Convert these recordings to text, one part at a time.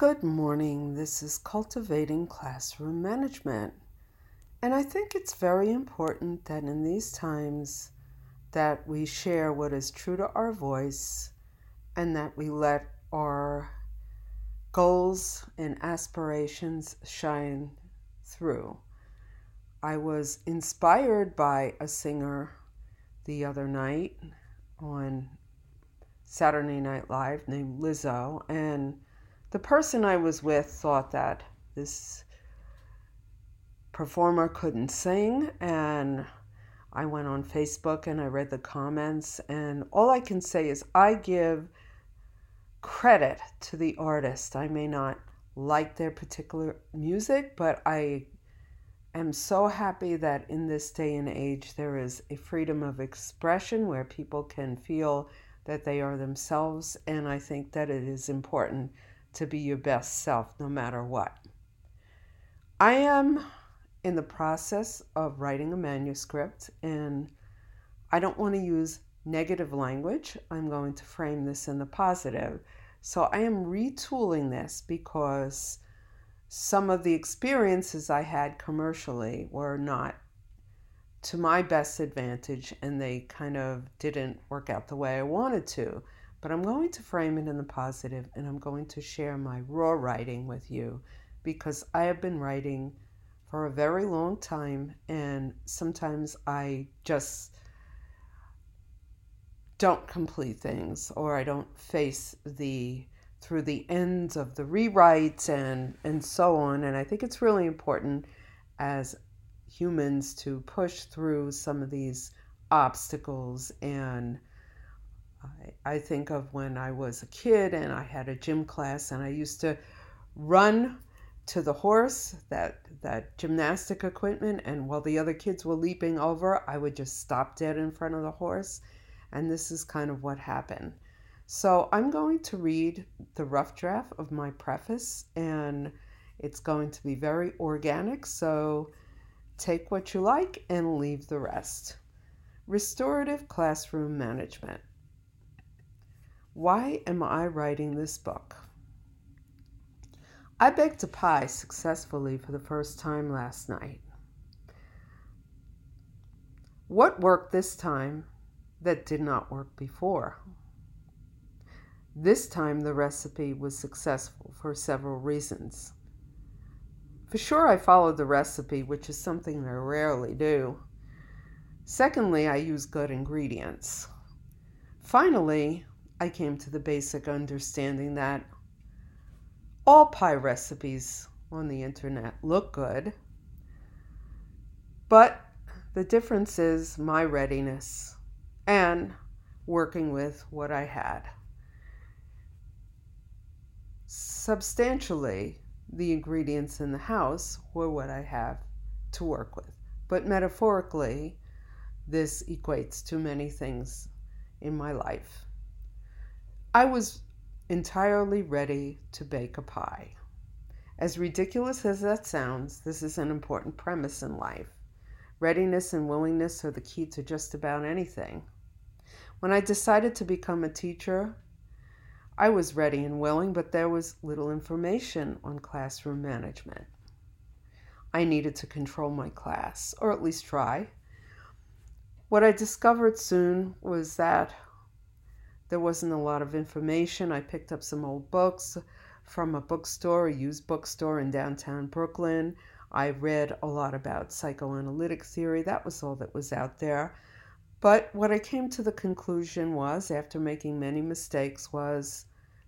Good morning. This is Cultivating Classroom Management. And I think it's very important that in these times that we share what is true to our voice and that we let our goals and aspirations shine through. I was inspired by a singer the other night on Saturday Night Live named Lizzo, and the person I was with thought that this performer couldn't sing, and I went on Facebook and I read the comments, and all I can say is I give credit to the artist. I may not like their particular music, but I am so happy that in this day and age there is a freedom of expression where people can feel that they are themselves, and I think that it is important to be your best self no matter what. I am in the process of writing a manuscript, and I don't want to use negative language. I'm going to frame this in the positive. So I am retooling this because some of the experiences I had commercially were not to my best advantage and they kind of didn't work out the way I wanted to. But I'm going to frame it in the positive and I'm going to share my raw writing with you because I have been writing for a very long time and sometimes I just don't complete things or I don't face the through the ends of the rewrites and and so on. And I think it's really important as humans to push through some of these obstacles and I, think of when I was a kid and I had a gym class and I used to run to the horse that that gymnastic equipment and while the other kids were leaping over I would just stop dead in front of the horse and this is kind of what happened so I'm going to read the rough draft of my preface, and it's going to be very organic. So take what you like and leave the rest. Restorative Classroom Management. Why am I writing this book? I baked a pie successfully for the first time last night. What worked this time that did not work before? This time the recipe was successful for several reasons. For sure, I followed the recipe, which is something I rarely do. Secondly, I used good ingredients. Finally, I came to the basic understanding that all pie recipes on the internet look good, but the difference is my readiness and working with what I had substantially the ingredients in the house were what I have to work with. But metaphorically, this equates to many things in my life. I was entirely ready to bake a pie. As ridiculous as that sounds, this is an important premise in life. Readiness and willingness are the key to just about anything. When I decided to become a teacher, I was ready and willing, but there was little information on classroom management. I needed to control my class, or at least try. What I discovered soon was that there wasn't a lot of information. I picked up some old books from a bookstore, a used bookstore in downtown Brooklyn. I read a lot about psychoanalytic theory. That was all that was out there. But what I came to the conclusion was, after making many mistakes, was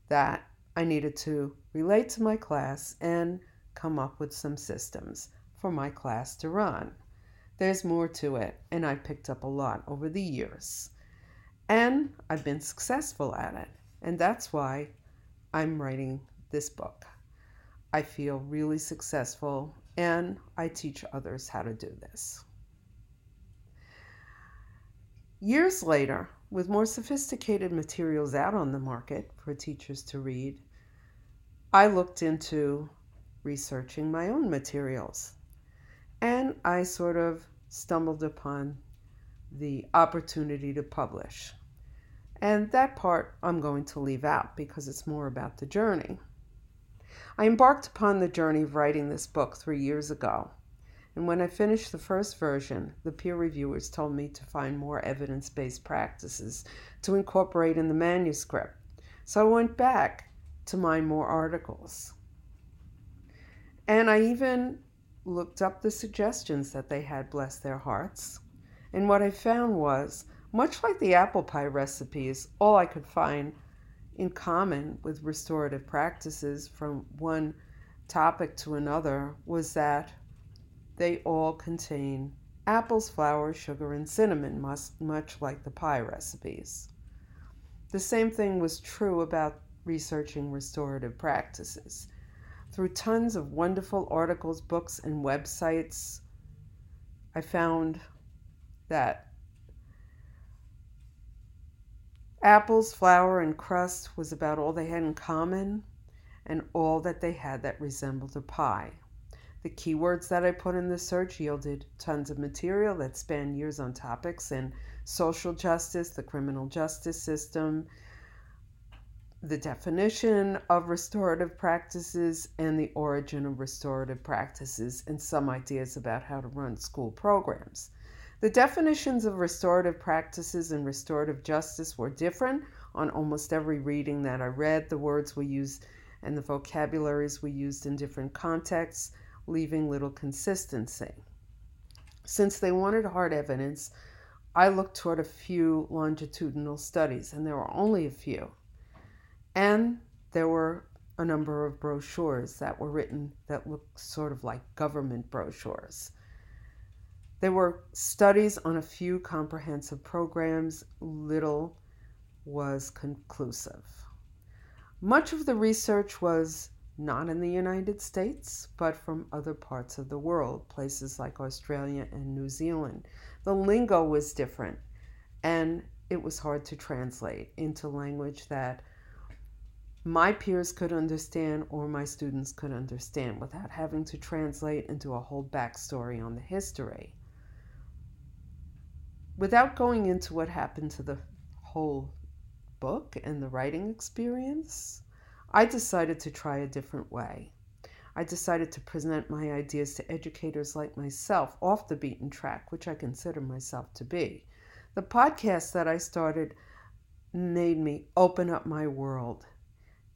that I needed to relate to my class and come up with some systems for my class to run. There's more to it, and I picked up a lot over the years. And I've been successful at it, and that's why I'm writing this book. I feel really successful, and I teach others how to do this. Years later, with more sophisticated materials out on the market for teachers to read, I looked into researching my own materials. And I sort of stumbled upon the opportunity to publish. And that part I'm going to leave out because it's more about the journey. I embarked upon the journey of writing this book three years ago. And when I finished the first version, the peer reviewers told me to find more evidence based practices to incorporate in the manuscript. So I went back to mine more articles. And I even looked up the suggestions that they had, bless their hearts. And what I found was, much like the apple pie recipes, all I could find in common with restorative practices from one topic to another was that they all contain apples, flour, sugar, and cinnamon, much like the pie recipes. The same thing was true about researching restorative practices. Through tons of wonderful articles, books, and websites, I found that apples, flour, and crust was about all they had in common and all that they had that resembled a pie. The keywords that I put in the search yielded tons of material that spanned years on topics in social justice, the criminal justice system, the definition of restorative practices, and the origin of restorative practices, and some ideas about how to run school programs. The definitions of restorative practices and restorative justice were different on almost every reading that I read. The words we used and the vocabularies we used in different contexts leaving little consistency. Since they wanted hard evidence, I looked toward a few longitudinal studies, and there were only a few. And there were a number of brochures that were written that looked sort of like government brochures. There were studies on a few comprehensive programs, little was conclusive. Much of the research was not in the United States, but from other parts of the world, places like Australia and New Zealand. The lingo was different, and it was hard to translate into language that my peers could understand or my students could understand without having to translate into a whole backstory on the history. Without going into what happened to the whole book and the writing experience, I decided to try a different way. I decided to present my ideas to educators like myself off the beaten track, which I consider myself to be. The podcast that I started made me open up my world,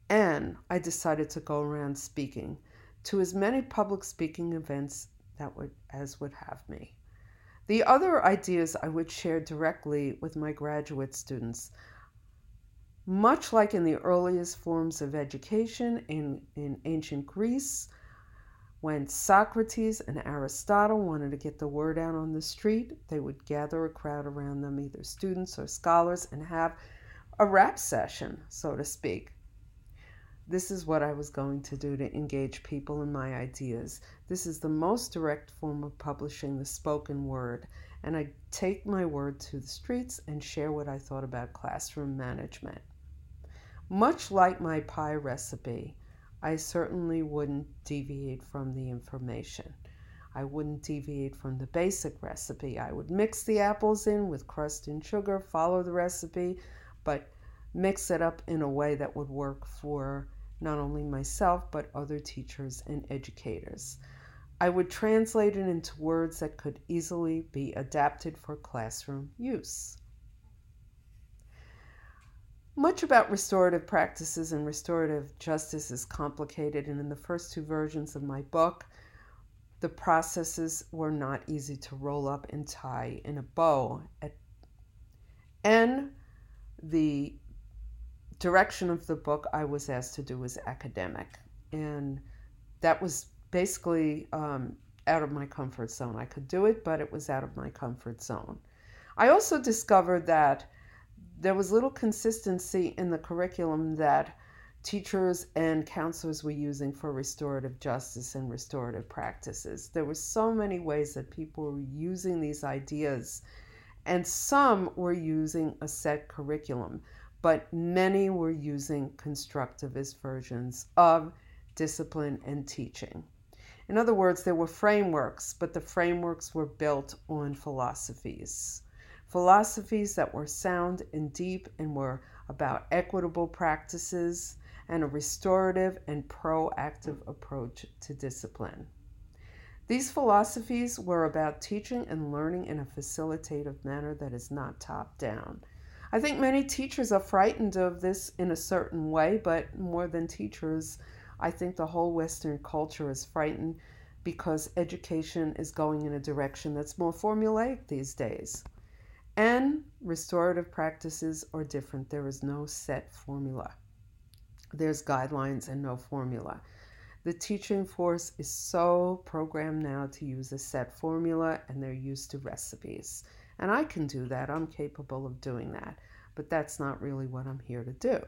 and I decided to go around speaking to as many public speaking events that would as would have me. The other ideas I would share directly with my graduate students much like in the earliest forms of education in, in ancient Greece, when Socrates and Aristotle wanted to get the word out on the street, they would gather a crowd around them, either students or scholars, and have a rap session, so to speak. This is what I was going to do to engage people in my ideas. This is the most direct form of publishing the spoken word, and I take my word to the streets and share what I thought about classroom management. Much like my pie recipe, I certainly wouldn't deviate from the information. I wouldn't deviate from the basic recipe. I would mix the apples in with crust and sugar, follow the recipe, but mix it up in a way that would work for not only myself but other teachers and educators. I would translate it into words that could easily be adapted for classroom use. Much about restorative practices and restorative justice is complicated, and in the first two versions of my book, the processes were not easy to roll up and tie in a bow. And the direction of the book I was asked to do was academic, and that was basically um, out of my comfort zone. I could do it, but it was out of my comfort zone. I also discovered that there was little consistency in the curriculum that teachers and counselors were using for restorative justice and restorative practices. There were so many ways that people were using these ideas, and some were using a set curriculum, but many were using constructivist versions of discipline and teaching. In other words, there were frameworks, but the frameworks were built on philosophies philosophies that were sound and deep and were about equitable practices and a restorative and proactive approach to discipline. These philosophies were about teaching and learning in a facilitative manner that is not top down. I think many teachers are frightened of this in a certain way, but more than teachers, I think the whole Western culture is frightened because education is going in a direction that's more formulaic these days. And restorative practices are different. There is no set formula, there's guidelines and no formula. The teaching force is so programmed now to use a set formula and they're used to recipes. And I can do that, I'm capable of doing that, but that's not really what I'm here to do.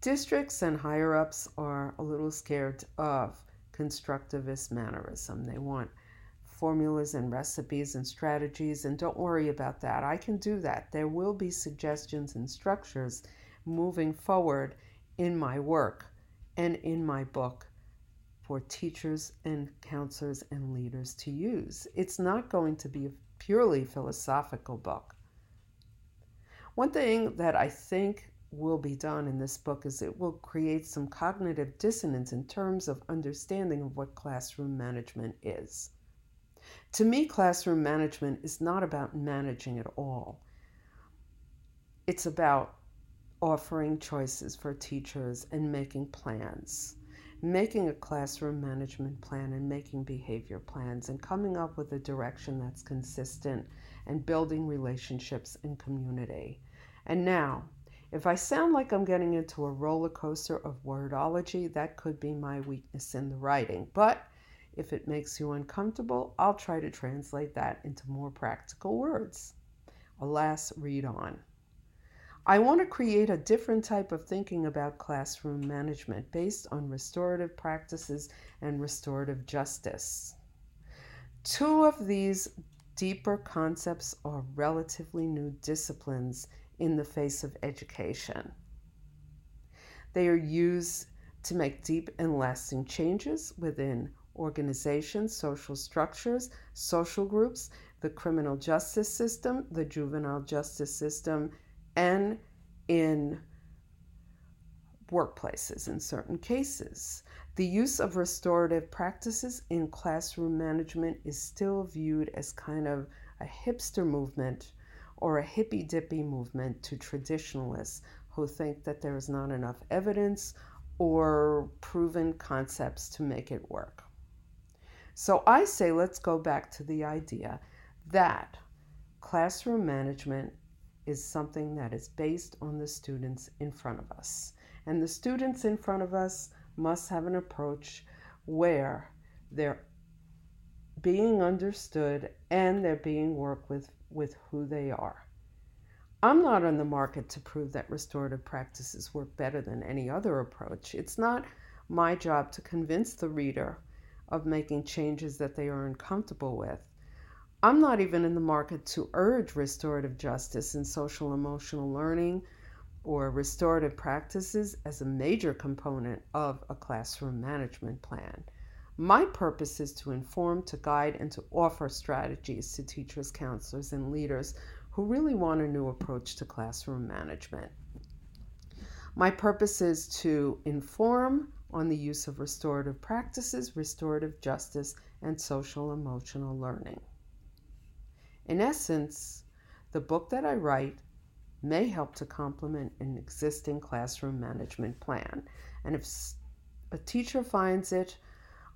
Districts and higher ups are a little scared of constructivist mannerism. They want formulas and recipes and strategies, and don't worry about that. I can do that. There will be suggestions and structures moving forward in my work and in my book for teachers and counselors and leaders to use. It's not going to be purely philosophical book. One thing that I think will be done in this book is it will create some cognitive dissonance in terms of understanding of what classroom management is. To me, classroom management is not about managing at all. It's about offering choices for teachers and making plans making a classroom management plan and making behavior plans and coming up with a direction that's consistent and building relationships in community. And now, if I sound like I'm getting into a roller coaster of wordology, that could be my weakness in the writing. But if it makes you uncomfortable, I'll try to translate that into more practical words. Alas, read on. I want to create a different type of thinking about classroom management based on restorative practices and restorative justice. Two of these deeper concepts are relatively new disciplines in the face of education. They are used to make deep and lasting changes within organizations, social structures, social groups, the criminal justice system, the juvenile justice system, and in workplaces in certain cases. The use of restorative practices in classroom management is still viewed as kind of a hipster movement or a hippy dippy movement to traditionalists who think that there is not enough evidence or proven concepts to make it work. So I say let's go back to the idea that classroom management is something that is based on the students in front of us. And the students in front of us must have an approach where they're being understood and they're being worked with with who they are. I'm not on the market to prove that restorative practices work better than any other approach. It's not my job to convince the reader of making changes that they are uncomfortable with. I'm not even in the market to urge restorative justice and social emotional learning or restorative practices as a major component of a classroom management plan. My purpose is to inform, to guide, and to offer strategies to teachers, counselors, and leaders who really want a new approach to classroom management. My purpose is to inform on the use of restorative practices, restorative justice, and social emotional learning. In essence, the book that I write may help to complement an existing classroom management plan. And if a teacher finds it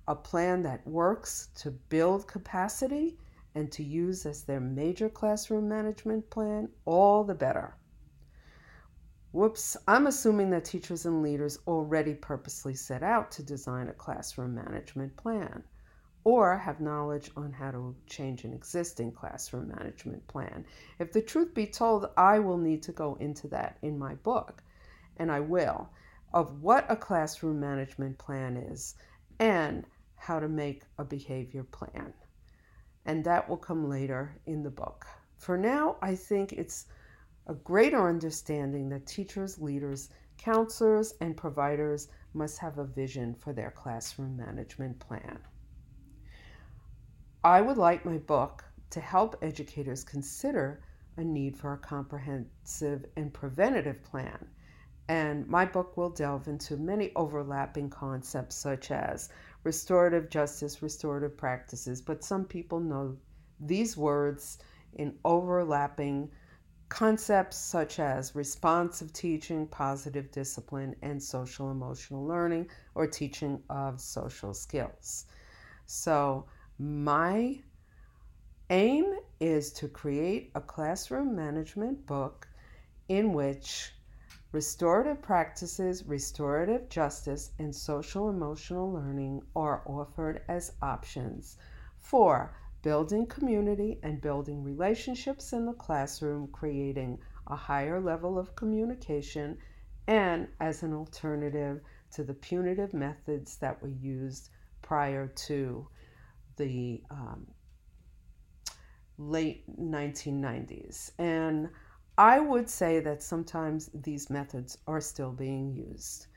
a plan that works to build capacity and to use as their major classroom management plan, all the better. Whoops, I'm assuming that teachers and leaders already purposely set out to design a classroom management plan or have knowledge on how to change an existing classroom management plan. If the truth be told, I will need to go into that in my book, and I will, of what a classroom management plan is and how to make a behavior plan. And that will come later in the book. For now, I think it's a greater understanding that teachers, leaders, counselors, and providers must have a vision for their classroom management plan. I would like my book to help educators consider a need for a comprehensive and preventative plan And my book will delve into many overlapping concepts such as restorative justice, restorative practices, but some people know these words in overlapping concepts such as responsive teaching, positive discipline, and social emotional learning or teaching of social skills. So, my aim is to create a classroom management book in which restorative practices, restorative justice, and social emotional learning are offered as options for building community and building relationships in the classroom, creating a higher level of communication, and as an alternative to the punitive methods that were used prior to the um, late 1990s. And I would say that sometimes these methods are still being used.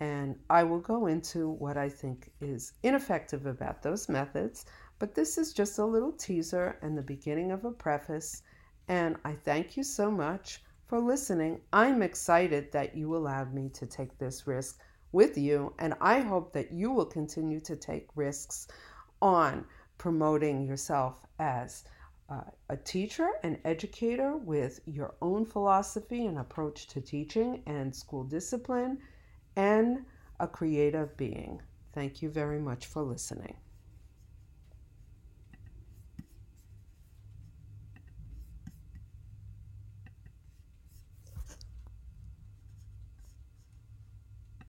And I will go into what I think is ineffective about those methods. But this is just a little teaser and the beginning of a preface. And I thank you so much for listening. I'm excited that you allowed me to take this risk with you. And I hope that you will continue to take risks on promoting yourself as uh, a teacher, an educator with your own philosophy and approach to teaching and school discipline, and a creative being. Thank you very much for listening.